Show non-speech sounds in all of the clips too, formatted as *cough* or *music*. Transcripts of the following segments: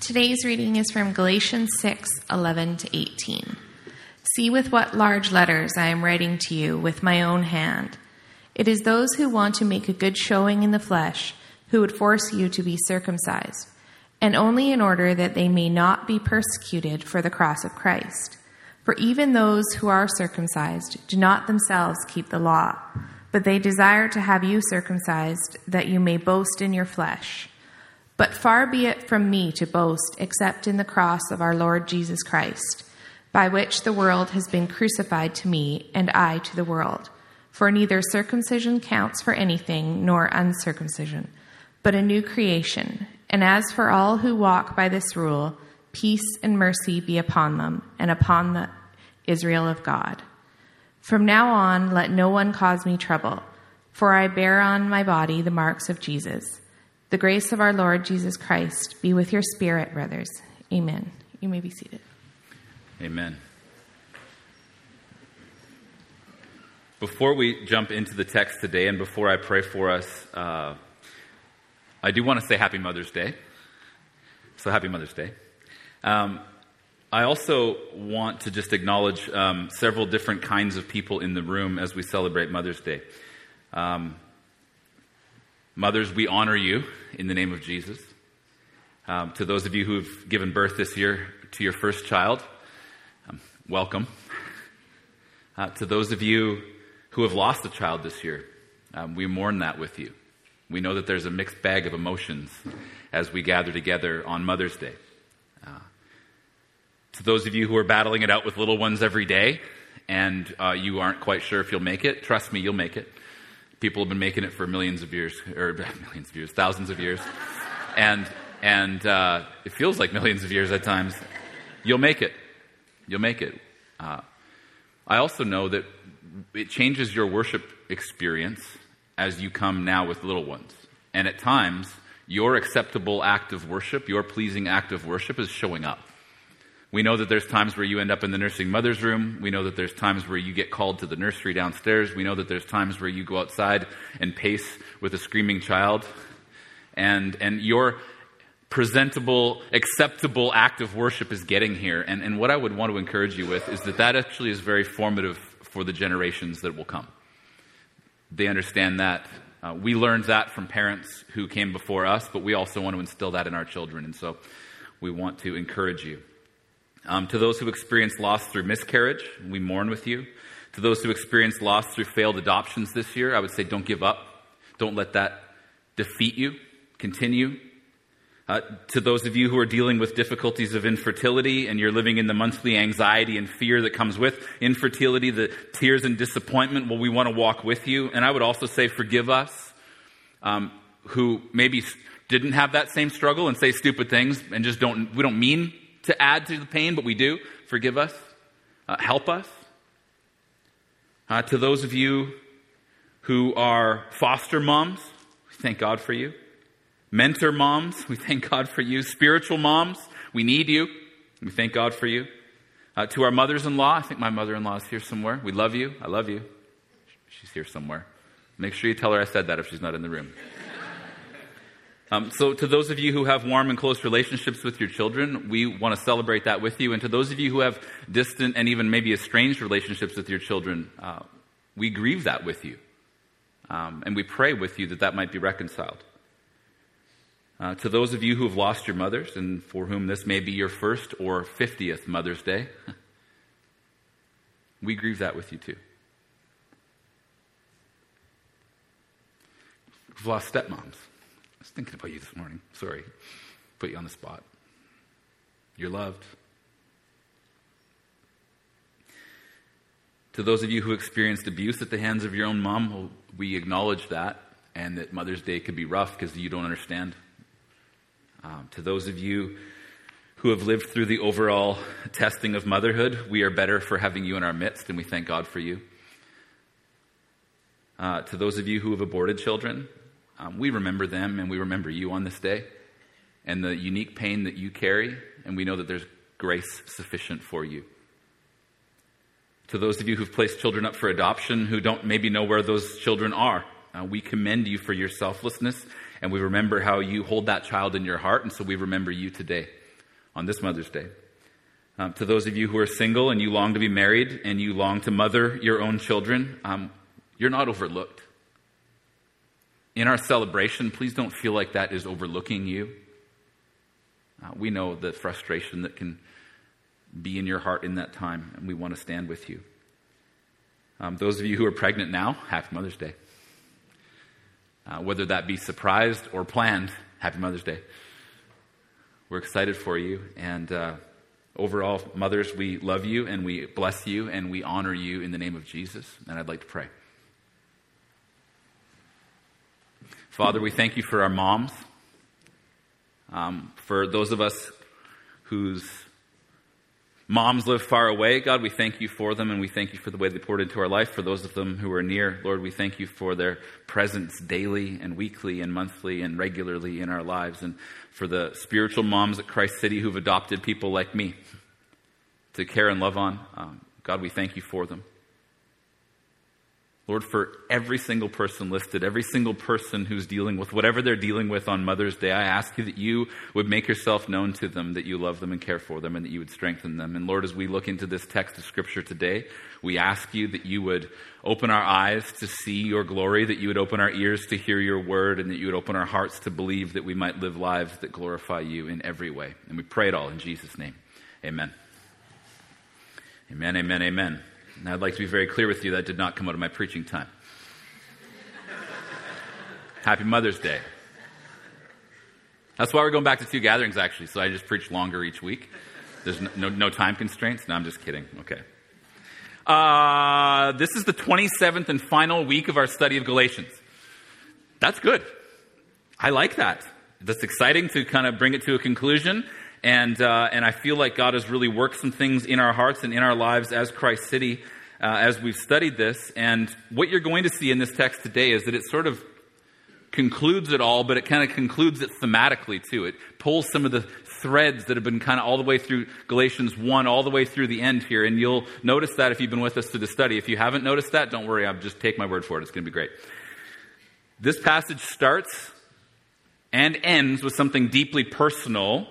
Today's reading is from Galatians 6 11 to 18. See with what large letters I am writing to you with my own hand. It is those who want to make a good showing in the flesh who would force you to be circumcised, and only in order that they may not be persecuted for the cross of Christ. For even those who are circumcised do not themselves keep the law, but they desire to have you circumcised that you may boast in your flesh. But far be it from me to boast except in the cross of our Lord Jesus Christ, by which the world has been crucified to me, and I to the world. For neither circumcision counts for anything, nor uncircumcision, but a new creation. And as for all who walk by this rule, peace and mercy be upon them, and upon the Israel of God. From now on, let no one cause me trouble, for I bear on my body the marks of Jesus. The grace of our Lord Jesus Christ be with your spirit, brothers. Amen. You may be seated. Amen. Before we jump into the text today and before I pray for us, uh, I do want to say Happy Mother's Day. So, Happy Mother's Day. Um, I also want to just acknowledge um, several different kinds of people in the room as we celebrate Mother's Day. Um, Mothers, we honor you in the name of Jesus. Um, to those of you who've given birth this year to your first child, um, welcome. Uh, to those of you who have lost a child this year, um, we mourn that with you. We know that there's a mixed bag of emotions as we gather together on Mother's Day. Uh, to those of you who are battling it out with little ones every day and uh, you aren't quite sure if you'll make it, trust me, you'll make it. People have been making it for millions of years, or *laughs* millions of years, thousands of years. And, and uh, it feels like millions of years at times. You'll make it. You'll make it. Uh, I also know that it changes your worship experience as you come now with little ones. And at times, your acceptable act of worship, your pleasing act of worship is showing up. We know that there's times where you end up in the nursing mother's room. We know that there's times where you get called to the nursery downstairs. We know that there's times where you go outside and pace with a screaming child. And, and your presentable, acceptable act of worship is getting here. And, and what I would want to encourage you with is that that actually is very formative for the generations that will come. They understand that. Uh, we learned that from parents who came before us, but we also want to instill that in our children. And so we want to encourage you. Um, to those who experience loss through miscarriage, we mourn with you. To those who experience loss through failed adoptions this year, I would say don't give up. Don't let that defeat you. Continue. Uh, to those of you who are dealing with difficulties of infertility and you're living in the monthly anxiety and fear that comes with infertility, the tears and disappointment, well, we want to walk with you. And I would also say forgive us um, who maybe didn't have that same struggle and say stupid things and just don't, we don't mean to add to the pain, but we do. Forgive us. Uh, help us. Uh, to those of you who are foster moms, we thank God for you. Mentor moms, we thank God for you. Spiritual moms, we need you. We thank God for you. Uh, to our mothers in law, I think my mother in law is here somewhere. We love you. I love you. She's here somewhere. Make sure you tell her I said that if she's not in the room. Um, so, to those of you who have warm and close relationships with your children, we want to celebrate that with you. And to those of you who have distant and even maybe estranged relationships with your children, uh, we grieve that with you. Um, and we pray with you that that might be reconciled. Uh, to those of you who have lost your mothers and for whom this may be your first or 50th Mother's Day, *laughs* we grieve that with you too. We've lost stepmoms was thinking about you this morning. Sorry. Put you on the spot. You're loved. To those of you who experienced abuse at the hands of your own mom, we acknowledge that and that Mother's Day could be rough because you don't understand. Um, to those of you who have lived through the overall testing of motherhood, we are better for having you in our midst, and we thank God for you. Uh, to those of you who have aborted children, um, we remember them and we remember you on this day and the unique pain that you carry, and we know that there's grace sufficient for you. To those of you who've placed children up for adoption who don't maybe know where those children are, uh, we commend you for your selflessness, and we remember how you hold that child in your heart, and so we remember you today. on this Mother's Day. Um, to those of you who are single and you long to be married and you long to mother your own children, um, you're not overlooked. In our celebration, please don't feel like that is overlooking you. Uh, we know the frustration that can be in your heart in that time, and we want to stand with you. Um, those of you who are pregnant now, Happy Mother's Day. Uh, whether that be surprised or planned, Happy Mother's Day. We're excited for you, and uh, overall, mothers, we love you and we bless you and we honor you in the name of Jesus. And I'd like to pray. Father, we thank you for our moms, um, for those of us whose moms live far away. God, we thank you for them and we thank you for the way they poured into our life. For those of them who are near, Lord, we thank you for their presence daily and weekly and monthly and regularly in our lives. And for the spiritual moms at Christ City who've adopted people like me to care and love on. Um, God, we thank you for them. Lord, for every single person listed, every single person who's dealing with whatever they're dealing with on Mother's Day, I ask you that you would make yourself known to them, that you love them and care for them, and that you would strengthen them. And Lord, as we look into this text of Scripture today, we ask you that you would open our eyes to see your glory, that you would open our ears to hear your word, and that you would open our hearts to believe that we might live lives that glorify you in every way. And we pray it all in Jesus' name. Amen. Amen, amen, amen. And I'd like to be very clear with you that did not come out of my preaching time. Happy Mother's Day. That's why we're going back to two gatherings, actually, so I just preach longer each week. There's no, no, no time constraints. No, I'm just kidding. Okay. Uh, this is the 27th and final week of our study of Galatians. That's good. I like that. That's exciting to kind of bring it to a conclusion. And, uh, and I feel like God has really worked some things in our hearts and in our lives as Christ City uh, as we've studied this. And what you're going to see in this text today is that it sort of concludes it all, but it kind of concludes it thematically too. It pulls some of the threads that have been kind of all the way through Galatians 1, all the way through the end here. And you'll notice that if you've been with us through the study. If you haven't noticed that, don't worry, I'll just take my word for it. It's going to be great. This passage starts and ends with something deeply personal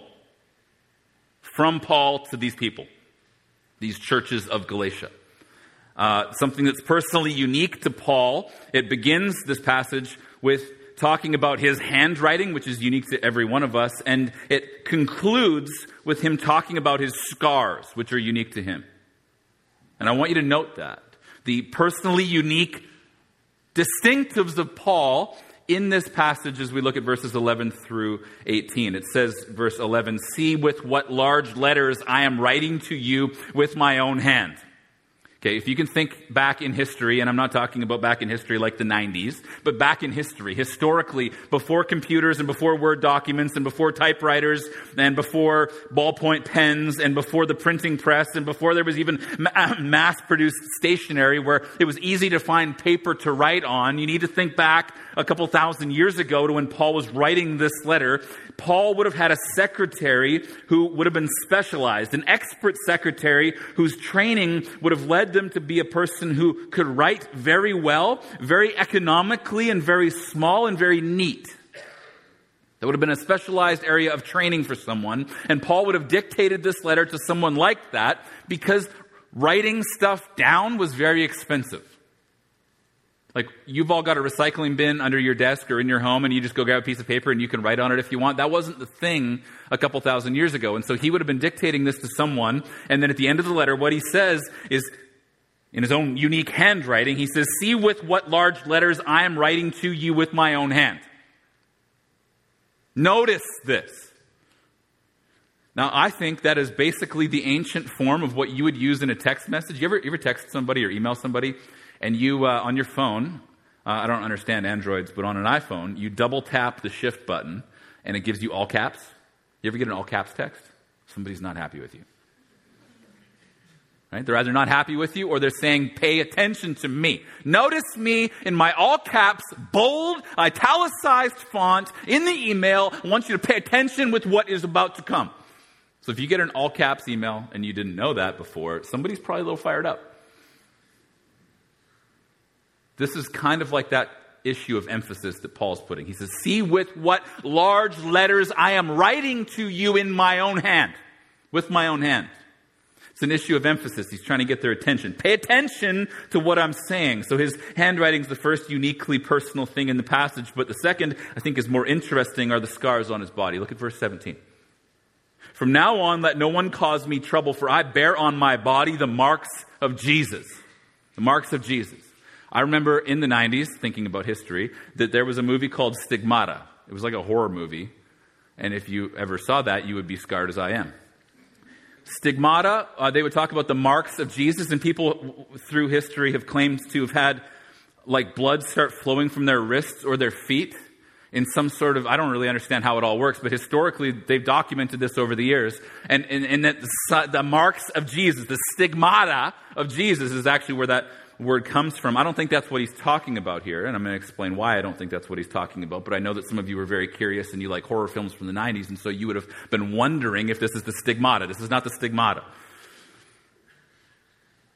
from Paul to these people, these churches of Galatia. Uh, something that's personally unique to Paul. It begins this passage with talking about his handwriting, which is unique to every one of us, and it concludes with him talking about his scars, which are unique to him. And I want you to note that. The personally unique distinctives of Paul in this passage as we look at verses 11 through 18. It says, verse 11, See with what large letters I am writing to you with my own hand. Okay, if you can think back in history, and I'm not talking about back in history like the 90s, but back in history, historically, before computers and before Word documents and before typewriters and before ballpoint pens and before the printing press and before there was even *clears throat* mass produced stationery where it was easy to find paper to write on, you need to think back a couple thousand years ago to when Paul was writing this letter. Paul would have had a secretary who would have been specialized, an expert secretary whose training would have led them to be a person who could write very well, very economically, and very small and very neat. That would have been a specialized area of training for someone. And Paul would have dictated this letter to someone like that because writing stuff down was very expensive. Like, you've all got a recycling bin under your desk or in your home, and you just go grab a piece of paper and you can write on it if you want. That wasn't the thing a couple thousand years ago. And so he would have been dictating this to someone, and then at the end of the letter, what he says is, in his own unique handwriting, he says, See with what large letters I am writing to you with my own hand. Notice this. Now, I think that is basically the ancient form of what you would use in a text message. You ever, you ever text somebody or email somebody and you, uh, on your phone, uh, I don't understand Androids, but on an iPhone, you double tap the shift button and it gives you all caps. You ever get an all caps text? Somebody's not happy with you. Right? They're either not happy with you or they're saying, pay attention to me. Notice me in my all caps, bold, italicized font in the email. I want you to pay attention with what is about to come. So if you get an all caps email and you didn't know that before, somebody's probably a little fired up. This is kind of like that issue of emphasis that Paul's putting. He says, See with what large letters I am writing to you in my own hand. with my own hand. It's an issue of emphasis. He's trying to get their attention. Pay attention to what I'm saying. So his handwriting is the first uniquely personal thing in the passage, but the second, I think, is more interesting are the scars on his body. Look at verse 17. From now on, let no one cause me trouble, for I bear on my body the marks of Jesus. The marks of Jesus. I remember in the 90s, thinking about history, that there was a movie called Stigmata. It was like a horror movie. And if you ever saw that, you would be scarred as I am. Stigmata, uh, they would talk about the marks of Jesus, and people through history have claimed to have had like blood start flowing from their wrists or their feet in some sort of, I don't really understand how it all works, but historically they've documented this over the years. And, and, and that the, the marks of Jesus, the stigmata of Jesus is actually where that word comes from. I don't think that's what he's talking about here, and I'm going to explain why I don't think that's what he's talking about. But I know that some of you are very curious and you like horror films from the 90s, and so you would have been wondering if this is the stigmata. This is not the stigmata.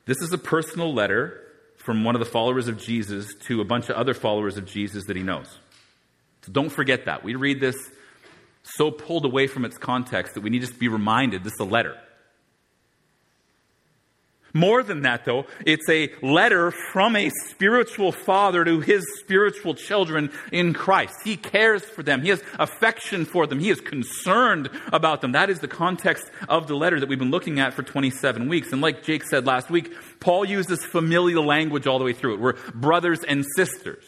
This is a personal letter from one of the followers of Jesus to a bunch of other followers of Jesus that he knows. So don't forget that. We read this so pulled away from its context that we need to be reminded this is a letter. More than that, though, it's a letter from a spiritual father to his spiritual children in Christ. He cares for them. He has affection for them. He is concerned about them. That is the context of the letter that we've been looking at for 27 weeks. And like Jake said last week, Paul uses familial language all the way through it. We're brothers and sisters.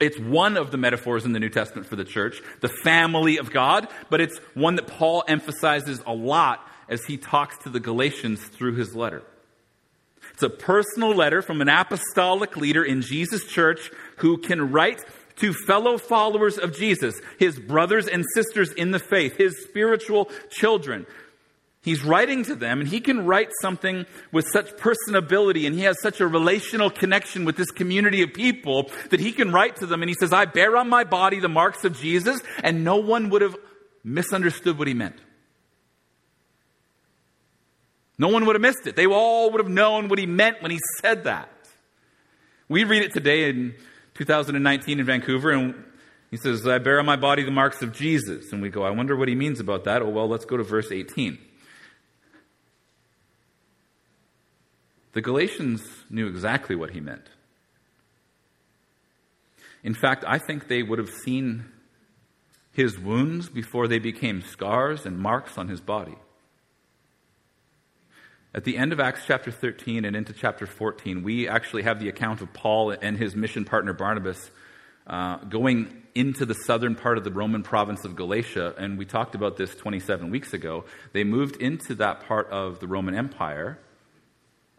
It's one of the metaphors in the New Testament for the church, the family of God, but it's one that Paul emphasizes a lot as he talks to the Galatians through his letter. It's a personal letter from an apostolic leader in Jesus' church who can write to fellow followers of Jesus, his brothers and sisters in the faith, his spiritual children. He's writing to them, and he can write something with such personability, and he has such a relational connection with this community of people that he can write to them, and he says, I bear on my body the marks of Jesus, and no one would have misunderstood what he meant. No one would have missed it. They all would have known what he meant when he said that. We read it today in 2019 in Vancouver, and he says, I bear on my body the marks of Jesus. And we go, I wonder what he means about that. Oh, well, let's go to verse 18. The Galatians knew exactly what he meant. In fact, I think they would have seen his wounds before they became scars and marks on his body. At the end of Acts chapter 13 and into chapter 14, we actually have the account of Paul and his mission partner Barnabas uh, going into the southern part of the Roman province of Galatia. And we talked about this 27 weeks ago. They moved into that part of the Roman Empire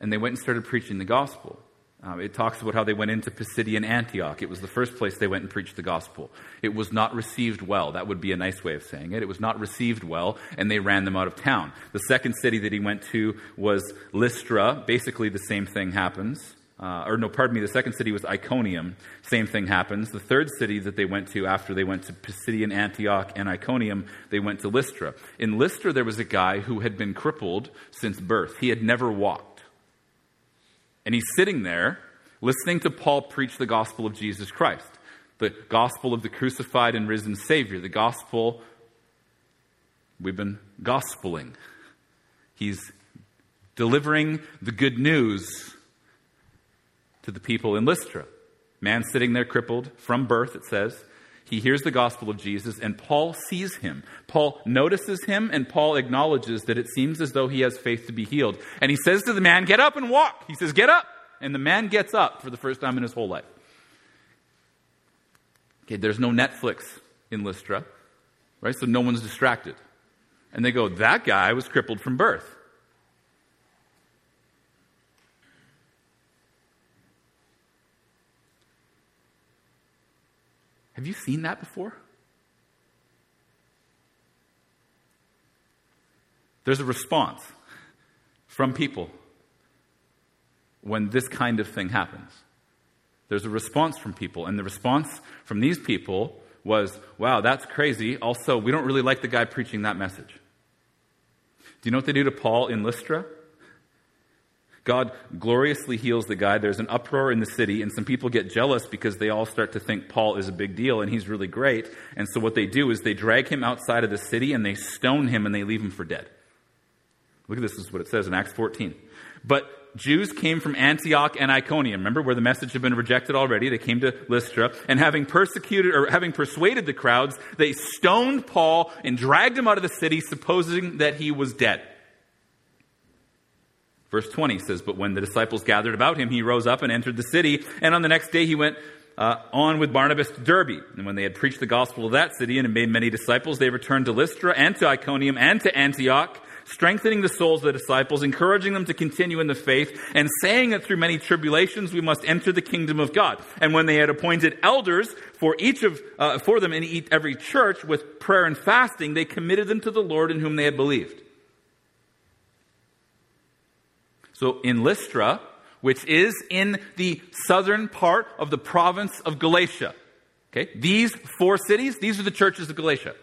and they went and started preaching the gospel. Um, it talks about how they went into Pisidian Antioch. It was the first place they went and preached the gospel. It was not received well. That would be a nice way of saying it. It was not received well, and they ran them out of town. The second city that he went to was Lystra. Basically, the same thing happens. Uh, or no, pardon me, the second city was Iconium. Same thing happens. The third city that they went to after they went to Pisidian Antioch and Iconium, they went to Lystra. In Lystra, there was a guy who had been crippled since birth. He had never walked. And he's sitting there listening to Paul preach the gospel of Jesus Christ, the gospel of the crucified and risen Savior, the gospel we've been gospeling. He's delivering the good news to the people in Lystra. Man sitting there crippled from birth, it says. He hears the gospel of Jesus, and Paul sees him. Paul notices him, and Paul acknowledges that it seems as though he has faith to be healed. And he says to the man, Get up and walk. He says, Get up. And the man gets up for the first time in his whole life. Okay, there's no Netflix in Lystra, right? So no one's distracted. And they go, That guy was crippled from birth. Have you seen that before? There's a response from people when this kind of thing happens. There's a response from people, and the response from these people was, wow, that's crazy. Also, we don't really like the guy preaching that message. Do you know what they do to Paul in Lystra? God gloriously heals the guy. There's an uproar in the city, and some people get jealous because they all start to think Paul is a big deal and he's really great. And so what they do is they drag him outside of the city and they stone him and they leave him for dead. Look at this, this is what it says in Acts 14. But Jews came from Antioch and Iconium. Remember where the message had been rejected already? They came to Lystra, and having persecuted or having persuaded the crowds, they stoned Paul and dragged him out of the city, supposing that he was dead. Verse 20 says, But when the disciples gathered about him, he rose up and entered the city, and on the next day he went uh, on with Barnabas to Derbe. And when they had preached the gospel of that city and had made many disciples, they returned to Lystra and to Iconium and to Antioch strengthening the souls of the disciples, encouraging them to continue in the faith, and saying that through many tribulations we must enter the kingdom of God. And when they had appointed elders for each of uh, for them in every church with prayer and fasting, they committed them to the Lord in whom they had believed. So in Lystra, which is in the southern part of the province of Galatia. Okay, these four cities, these are the churches of Galatia.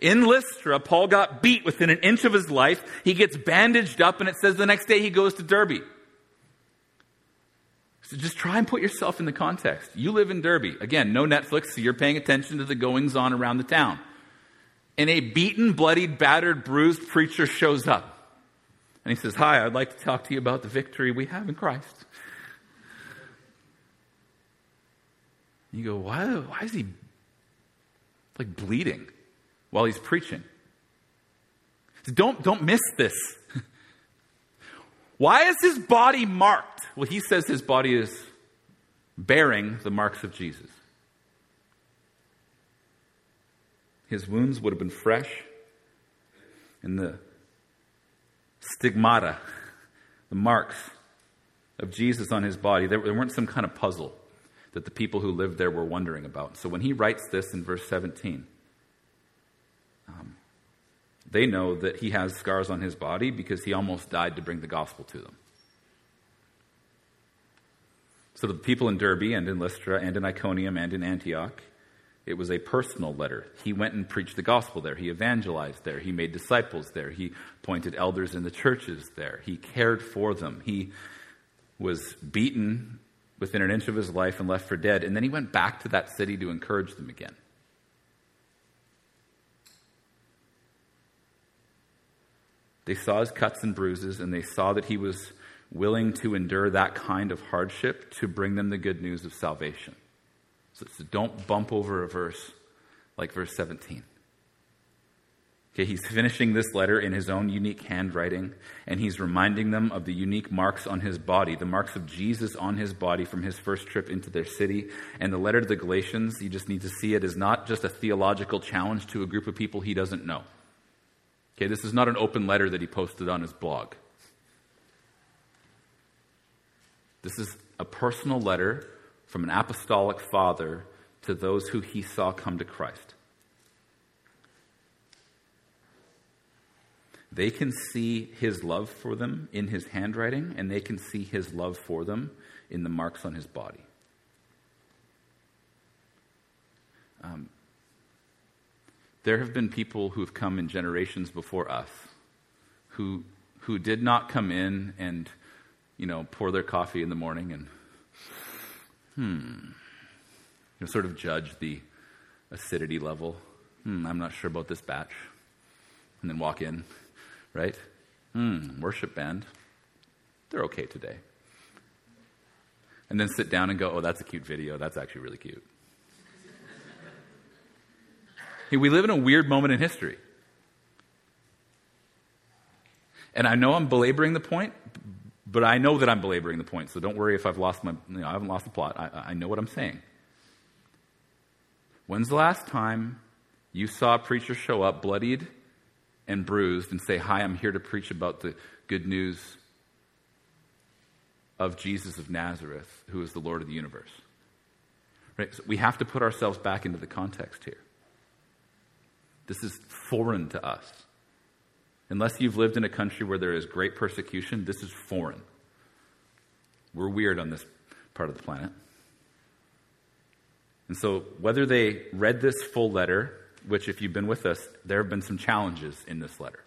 In Lystra, Paul got beat within an inch of his life. He gets bandaged up, and it says the next day he goes to Derbe. So just try and put yourself in the context. You live in Derbe. Again, no Netflix, so you're paying attention to the goings on around the town. And a beaten, bloodied, battered, bruised preacher shows up. And he says, Hi, I'd like to talk to you about the victory we have in Christ. You go, why, why is he like bleeding? while he's preaching. So don't, don't miss this. *laughs* Why is his body marked? Well, he says his body is bearing the marks of Jesus. His wounds would have been fresh, and the stigmata, the marks of Jesus on his body, there, weren't some kind of puzzle that the people who lived there were wondering about. So when he writes this in verse 17, um, they know that he has scars on his body because he almost died to bring the gospel to them. So, the people in Derbe and in Lystra and in Iconium and in Antioch, it was a personal letter. He went and preached the gospel there. He evangelized there. He made disciples there. He appointed elders in the churches there. He cared for them. He was beaten within an inch of his life and left for dead. And then he went back to that city to encourage them again. They saw his cuts and bruises, and they saw that he was willing to endure that kind of hardship to bring them the good news of salvation. So, so don't bump over a verse like verse 17. Okay, he's finishing this letter in his own unique handwriting, and he's reminding them of the unique marks on his body, the marks of Jesus on his body from his first trip into their city. And the letter to the Galatians, you just need to see it as not just a theological challenge to a group of people he doesn't know. Okay, this is not an open letter that he posted on his blog. This is a personal letter from an apostolic father to those who he saw come to Christ. They can see his love for them in his handwriting, and they can see his love for them in the marks on his body. Um, there have been people who have come in generations before us who, who did not come in and, you know, pour their coffee in the morning and, hmm, you know, sort of judge the acidity level. Hmm, I'm not sure about this batch. And then walk in, right? Hmm, worship band. They're okay today. And then sit down and go, oh, that's a cute video. That's actually really cute. We live in a weird moment in history. And I know I'm belaboring the point, but I know that I'm belaboring the point, so don't worry if I've lost my, you know, I haven't lost the plot. I, I know what I'm saying. When's the last time you saw a preacher show up bloodied and bruised and say, Hi, I'm here to preach about the good news of Jesus of Nazareth, who is the Lord of the universe? Right? So we have to put ourselves back into the context here. This is foreign to us. Unless you've lived in a country where there is great persecution, this is foreign. We're weird on this part of the planet. And so, whether they read this full letter, which, if you've been with us, there have been some challenges in this letter.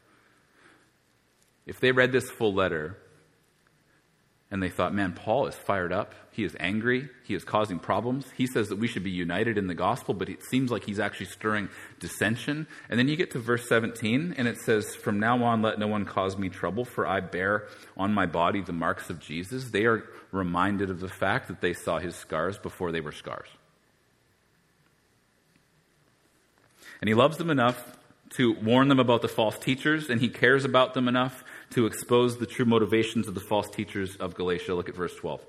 If they read this full letter and they thought, man, Paul is fired up. He is angry. He is causing problems. He says that we should be united in the gospel, but it seems like he's actually stirring dissension. And then you get to verse 17, and it says, From now on, let no one cause me trouble, for I bear on my body the marks of Jesus. They are reminded of the fact that they saw his scars before they were scars. And he loves them enough to warn them about the false teachers, and he cares about them enough to expose the true motivations of the false teachers of Galatia. Look at verse 12.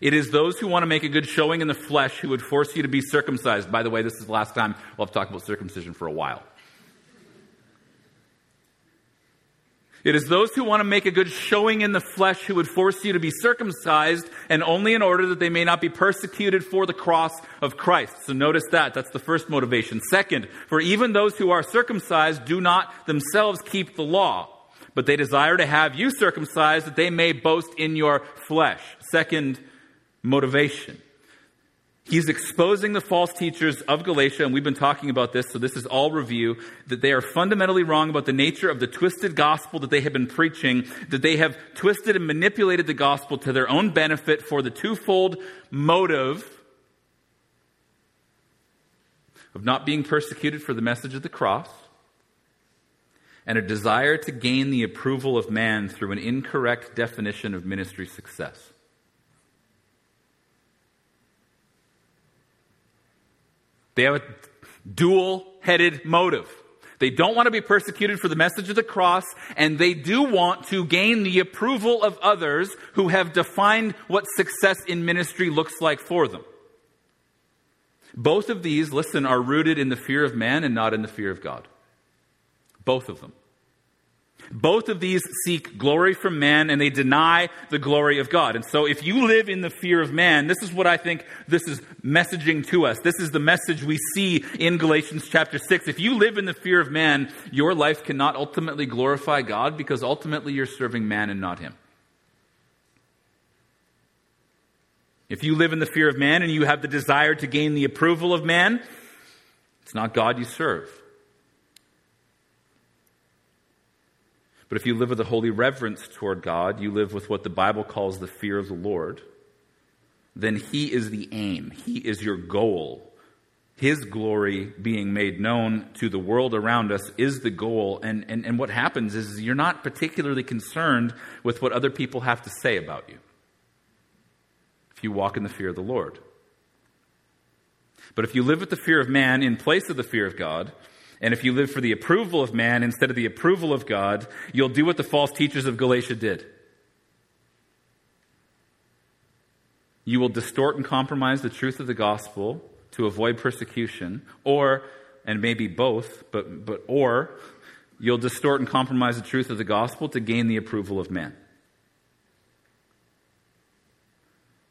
It is those who want to make a good showing in the flesh who would force you to be circumcised. By the way, this is the last time we'll have talked about circumcision for a while. It is those who want to make a good showing in the flesh who would force you to be circumcised, and only in order that they may not be persecuted for the cross of Christ. So notice that. That's the first motivation. Second, for even those who are circumcised do not themselves keep the law, but they desire to have you circumcised that they may boast in your flesh. Second motivation. He's exposing the false teachers of Galatia, and we've been talking about this, so this is all review, that they are fundamentally wrong about the nature of the twisted gospel that they have been preaching, that they have twisted and manipulated the gospel to their own benefit for the twofold motive of not being persecuted for the message of the cross and a desire to gain the approval of man through an incorrect definition of ministry success. They have a dual headed motive. They don't want to be persecuted for the message of the cross, and they do want to gain the approval of others who have defined what success in ministry looks like for them. Both of these, listen, are rooted in the fear of man and not in the fear of God. Both of them. Both of these seek glory from man and they deny the glory of God. And so if you live in the fear of man, this is what I think this is messaging to us. This is the message we see in Galatians chapter 6. If you live in the fear of man, your life cannot ultimately glorify God because ultimately you're serving man and not him. If you live in the fear of man and you have the desire to gain the approval of man, it's not God you serve. But if you live with a holy reverence toward God, you live with what the Bible calls the fear of the Lord, then He is the aim, He is your goal. His glory being made known to the world around us is the goal. And, and, and what happens is you're not particularly concerned with what other people have to say about you if you walk in the fear of the Lord. But if you live with the fear of man in place of the fear of God, and if you live for the approval of man instead of the approval of God, you'll do what the false teachers of Galatia did. You will distort and compromise the truth of the gospel to avoid persecution, or, and maybe both, but, but or, you'll distort and compromise the truth of the gospel to gain the approval of man.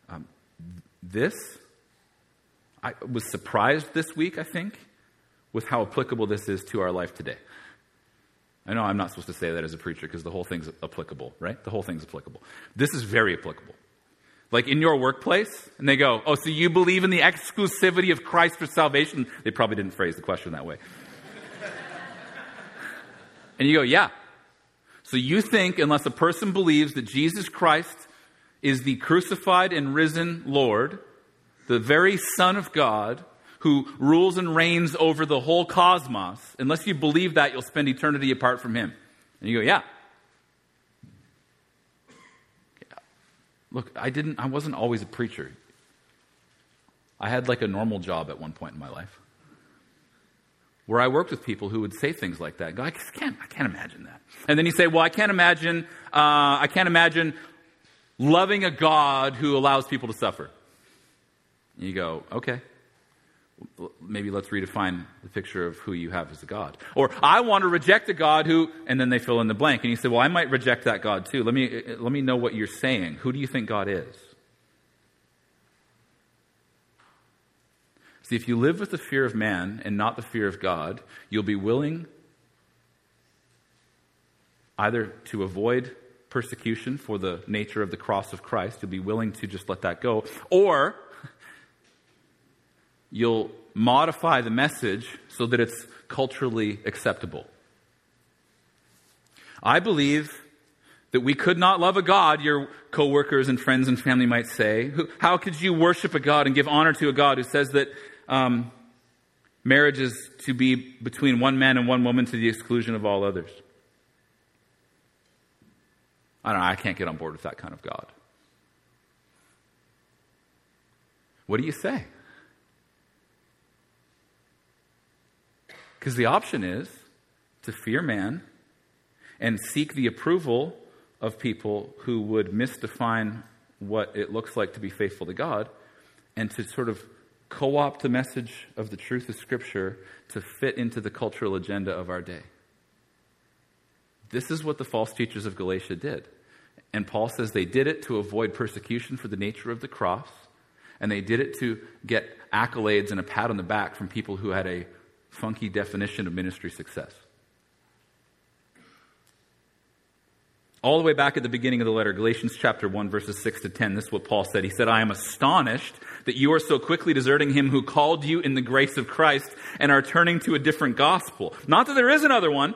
Um, this, I was surprised this week, I think, with how applicable this is to our life today. I know I'm not supposed to say that as a preacher because the whole thing's applicable, right? The whole thing's applicable. This is very applicable. Like in your workplace, and they go, Oh, so you believe in the exclusivity of Christ for salvation? They probably didn't phrase the question that way. *laughs* and you go, Yeah. So you think, unless a person believes that Jesus Christ is the crucified and risen Lord, the very Son of God, who rules and reigns over the whole cosmos, unless you believe that, you'll spend eternity apart from him. And you go, yeah. Look, I didn't I wasn't always a preacher. I had like a normal job at one point in my life. Where I worked with people who would say things like that. I can't, I can't imagine that. And then you say, well, I can't imagine, uh, I can't imagine loving a God who allows people to suffer. And you go, okay maybe let's redefine the picture of who you have as a God. Or I want to reject a God who, and then they fill in the blank. And you say, well, I might reject that God too. Let me, let me know what you're saying. Who do you think God is? See, if you live with the fear of man and not the fear of God, you'll be willing either to avoid persecution for the nature of the cross of Christ, you'll be willing to just let that go, or you'll modify the message so that it's culturally acceptable. I believe That we could not love a God, your coworkers and friends and family might say. How could you worship a God and give honor to a God who says that um, marriage is to be between one man and one woman to the exclusion of all others? I don't know, I can't get on board with that kind of God. What do you say? Because the option is to fear man and seek the approval of people who would misdefine what it looks like to be faithful to God and to sort of co opt the message of the truth of Scripture to fit into the cultural agenda of our day. This is what the false teachers of Galatia did. And Paul says they did it to avoid persecution for the nature of the cross, and they did it to get accolades and a pat on the back from people who had a funky definition of ministry success. all the way back at the beginning of the letter, Galatians chapter 1, verses 6 to 10, this is what Paul said. He said, I am astonished that you are so quickly deserting him who called you in the grace of Christ and are turning to a different gospel. Not that there is another one,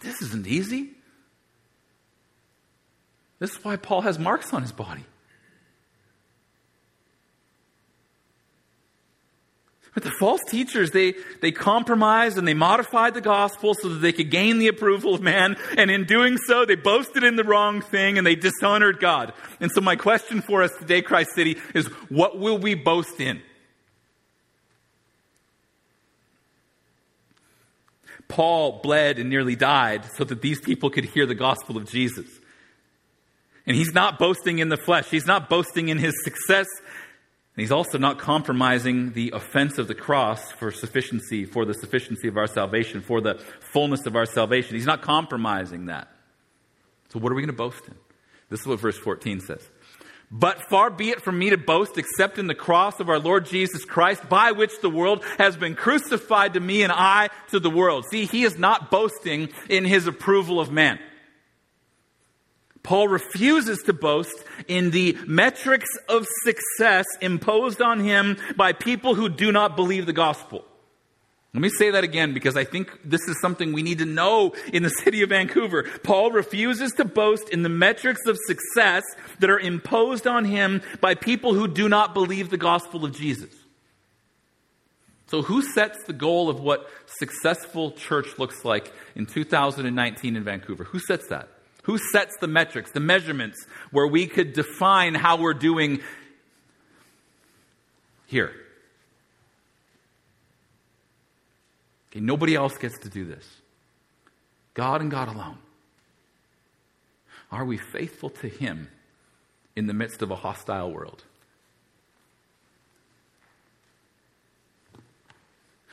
This isn't easy. This is why Paul has marks on his body. But the false teachers, they, they compromised and they modified the gospel so that they could gain the approval of man. And in doing so, they boasted in the wrong thing and they dishonored God. And so my question for us today, Christ City, is what will we boast in? Paul bled and nearly died so that these people could hear the gospel of Jesus. And he's not boasting in the flesh. He's not boasting in his success and he's also not compromising the offense of the cross for sufficiency, for the sufficiency of our salvation, for the fullness of our salvation. He's not compromising that. So what are we going to boast in? This is what verse 14 says. But far be it from me to boast except in the cross of our Lord Jesus Christ, by which the world has been crucified to me and I to the world. See, he is not boasting in his approval of man. Paul refuses to boast in the metrics of success imposed on him by people who do not believe the gospel. Let me say that again because I think this is something we need to know in the city of Vancouver. Paul refuses to boast in the metrics of success that are imposed on him by people who do not believe the gospel of Jesus. So, who sets the goal of what successful church looks like in 2019 in Vancouver? Who sets that? Who sets the metrics, the measurements, where we could define how we're doing here? Okay, nobody else gets to do this. God and God alone. Are we faithful to Him in the midst of a hostile world?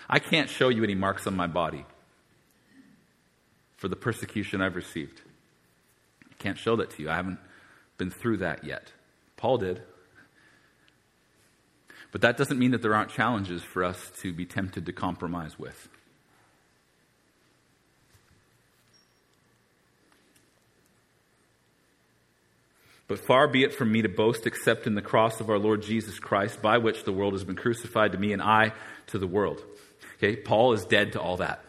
I can't show you any marks on my body for the persecution I've received. I Can't show that to you. I haven't been through that yet. Paul did. But that doesn't mean that there aren't challenges for us to be tempted to compromise with. But far be it from me to boast except in the cross of our Lord Jesus Christ, by which the world has been crucified to me and I to the world. Okay, Paul is dead to all that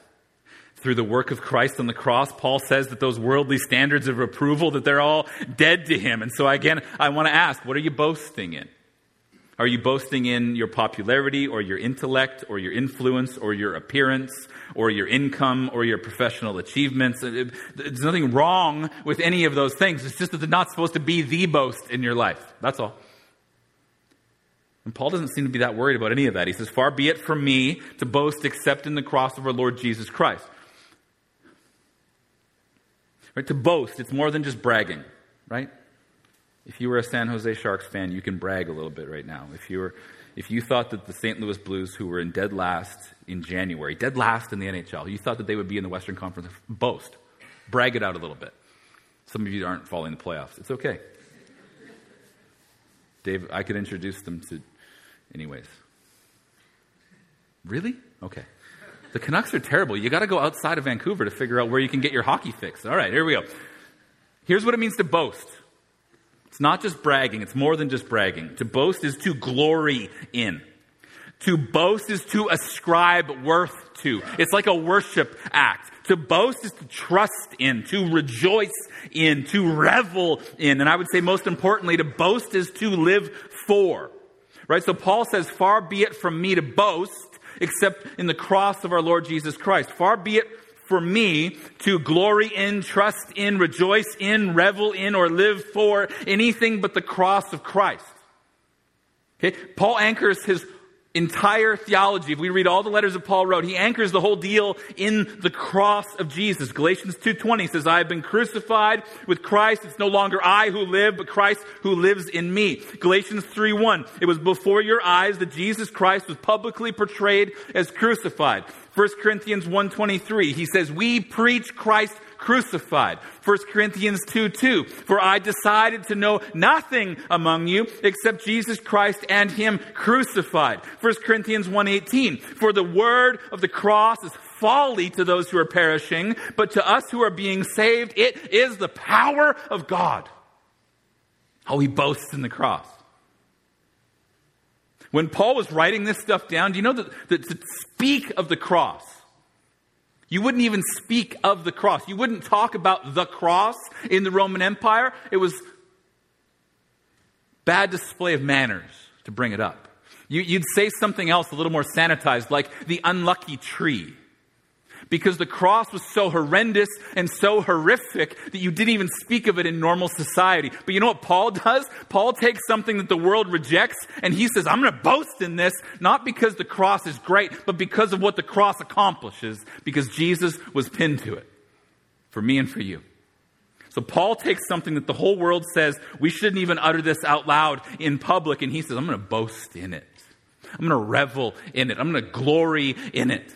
through the work of Christ on the cross, Paul says that those worldly standards of approval, that they're all dead to him. And so again, I want to ask, what are you boasting in? Are you boasting in your popularity or your intellect or your influence or your appearance or your income or your professional achievements? Uh, there's nothing wrong with any of those things. It's just that they're not supposed to be the boast in your life. That's all. And Paul doesn't seem to be that worried about any of that. He says, Far be it from me to boast except in the cross of our Lord Jesus Christ. Right? To boast, it's more than just bragging, right? If you were a San Jose Sharks fan, you can brag a little bit right now. If you were if you thought that the St. Louis Blues, who were in dead last in January, dead last in the NHL, you thought that they would be in the Western Conference, boast, brag it out a little bit. Some of you aren't following the playoffs. It's okay. Dave, I could introduce them to, anyways. Really? Okay. The Canucks are terrible. You got to go outside of Vancouver to figure out where you can get your hockey fix. All right, here we go. Here's what it means to boast. It's not just bragging, it's more than just bragging. To boast is to glory in. To boast is to ascribe worth to. It's like a worship act. To boast is to trust in, to rejoice in, to revel in. And I would say most importantly, to boast is to live for. Right? So Paul says, far be it from me to boast except in the cross of our Lord Jesus Christ. Far be it for me to glory in, trust in, rejoice in, revel in, or live for anything but the cross of Christ. Okay? Paul anchors his entire theology, if we read all the letters that Paul wrote, he anchors the whole deal in the cross of Jesus. Galatians 2.20 says, I have been crucified with Christ. It's no longer I who live, but Christ who lives in me. Galatians 3.1, it was before your eyes that Jesus Christ was publicly portrayed as crucified. 1 Corinthians 1.23, he says, we preach Christ crucified. 1 Corinthians 2 2. For I decided to know nothing among you except Jesus Christ and Him crucified. 1 Corinthians 1 18. For the word of the cross is folly to those who are perishing, but to us who are being saved, it is the power of God. How he boasts in the cross. When Paul was writing this stuff down, do you know that, that to speak of the cross you wouldn't even speak of the cross. You wouldn't talk about the cross in the Roman Empire. It was bad display of manners to bring it up. You, would say something else a little more sanitized, like the unlucky tree because the cross was so horrendous and so horrific that you didn't even speak of it in normal society. But you know what Paul does? Paul takes something that the world rejects and he says, I'm going to boast in this, not because the cross is great, but because of what the cross accomplishes, because Jesus was pinned to it for me and for you. So Paul takes something that the whole world says we shouldn't even utter this out loud in public, and he says, I'm going to boast in it. I'm going to revel in it. I'm going to glory in it.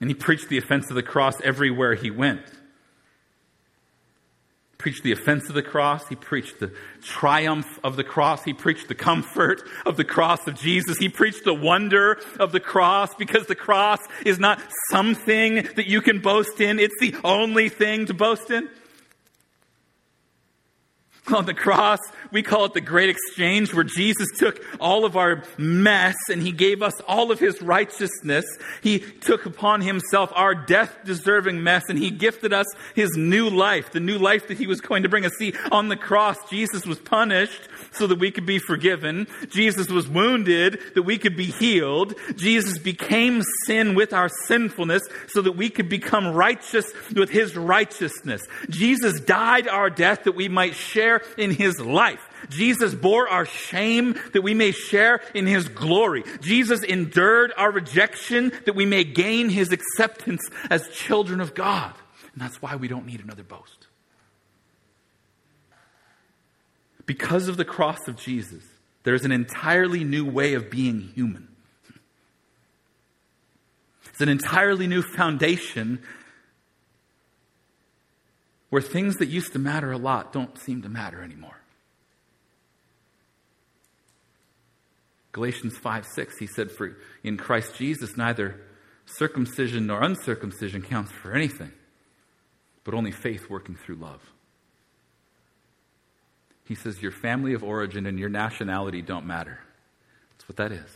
And he preached the offense of the cross everywhere he went. He preached the offense of the cross. He preached the triumph of the cross. He preached the comfort of the cross of Jesus. He preached the wonder of the cross because the cross is not something that you can boast in. It's the only thing to boast in. *laughs* On the cross, we call it the great exchange where Jesus took all of our mess and he gave us all of his righteousness. He took upon himself our death deserving mess and he gifted us his new life, the new life that he was going to bring us. See, on the cross, Jesus was punished so that we could be forgiven. Jesus was wounded that we could be healed. Jesus became sin with our sinfulness so that we could become righteous with his righteousness. Jesus died our death that we might share in his life. Jesus bore our shame that we may share in his glory. Jesus endured our rejection that we may gain his acceptance as children of God. And that's why we don't need another boast. Because of the cross of Jesus, there's an entirely new way of being human. It's an entirely new foundation where things that used to matter a lot don't seem to matter anymore. Galatians 5 6, he said, For in Christ Jesus, neither circumcision nor uncircumcision counts for anything, but only faith working through love. He says, Your family of origin and your nationality don't matter. That's what that is.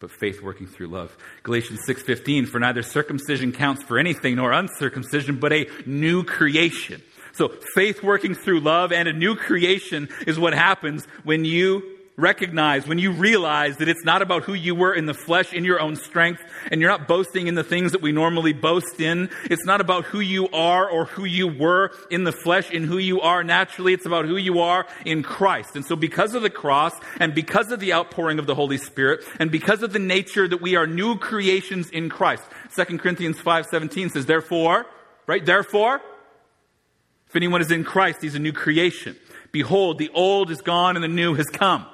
But faith working through love. Galatians 6:15 for neither circumcision counts for anything nor uncircumcision but a new creation. So faith working through love and a new creation is what happens when you recognize, when you realize that it's not about who you were in the flesh, in your own strength, and you're not boasting in the things that we normally boast in. It's not about who you are or who you were in the flesh, in who you are naturally. It's about who you are in Christ. And so because of the cross, and because of the outpouring of the Holy Spirit, and because of the nature that we are new creations in Christ, 2 Corinthians 5.17 says, therefore, right, therefore, if anyone is in Christ, he's a new creation. Behold, the old is gone and the new has come.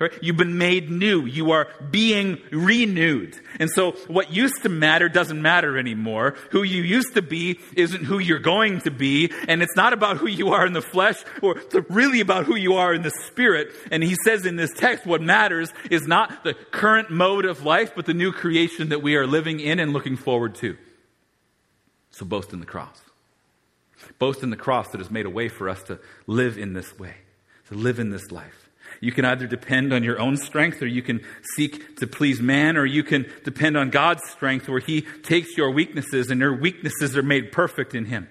Right? You've been made new. You are being renewed. And so what used to matter doesn't matter anymore. Who you used to be isn't who you're going to be. And it's not about who you are in the flesh or really about who you are in the spirit. And he says in this text, what matters is not the current mode of life, but the new creation that we are living in and looking forward to. So boast in the cross. Boast in the cross that has made a way for us to live in this way, to live in this life. You can either depend on your own strength or you can seek to please man or you can depend on God's strength where He takes your weaknesses and your weaknesses are made perfect in Him.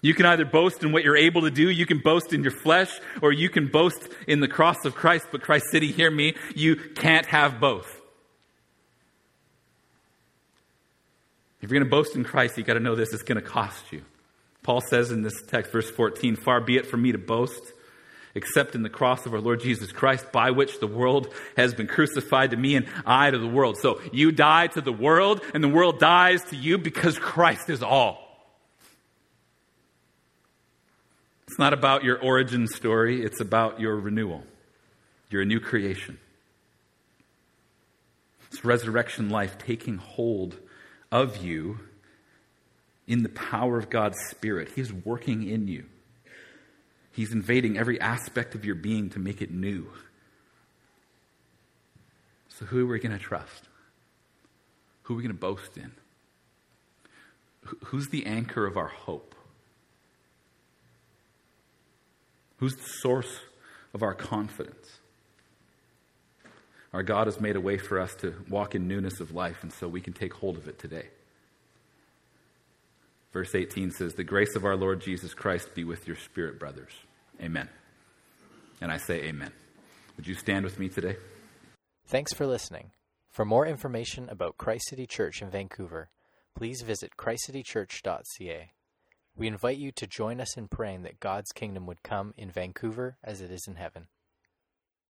You can either boast in what you're able to do, you can boast in your flesh, or you can boast in the cross of Christ. But Christ City, hear me, you can't have both. If you're going to boast in Christ, you've got to know this, it's going to cost you. Paul says in this text, verse 14, Far be it from me to boast except in the cross of our Lord Jesus Christ, by which the world has been crucified to me and I to the world. So you die to the world, and the world dies to you because Christ is all. It's not about your origin story, it's about your renewal. You're a new creation. It's resurrection life taking hold of you in the power of God's Spirit. He's working in you. He's invading every aspect of your being to make it new. So, who are we going to trust? Who are we going to boast in? Who's the anchor of our hope? Who's the source of our confidence? Our God has made a way for us to walk in newness of life, and so we can take hold of it today. Verse 18 says, The grace of our Lord Jesus Christ be with your spirit, brothers. Amen. And I say amen. Would you stand with me today? Thanks for listening. For more information about Christ City Church in Vancouver, please visit christcitychurch.ca. We invite you to join us in praying that God's kingdom would come in Vancouver as it is in heaven.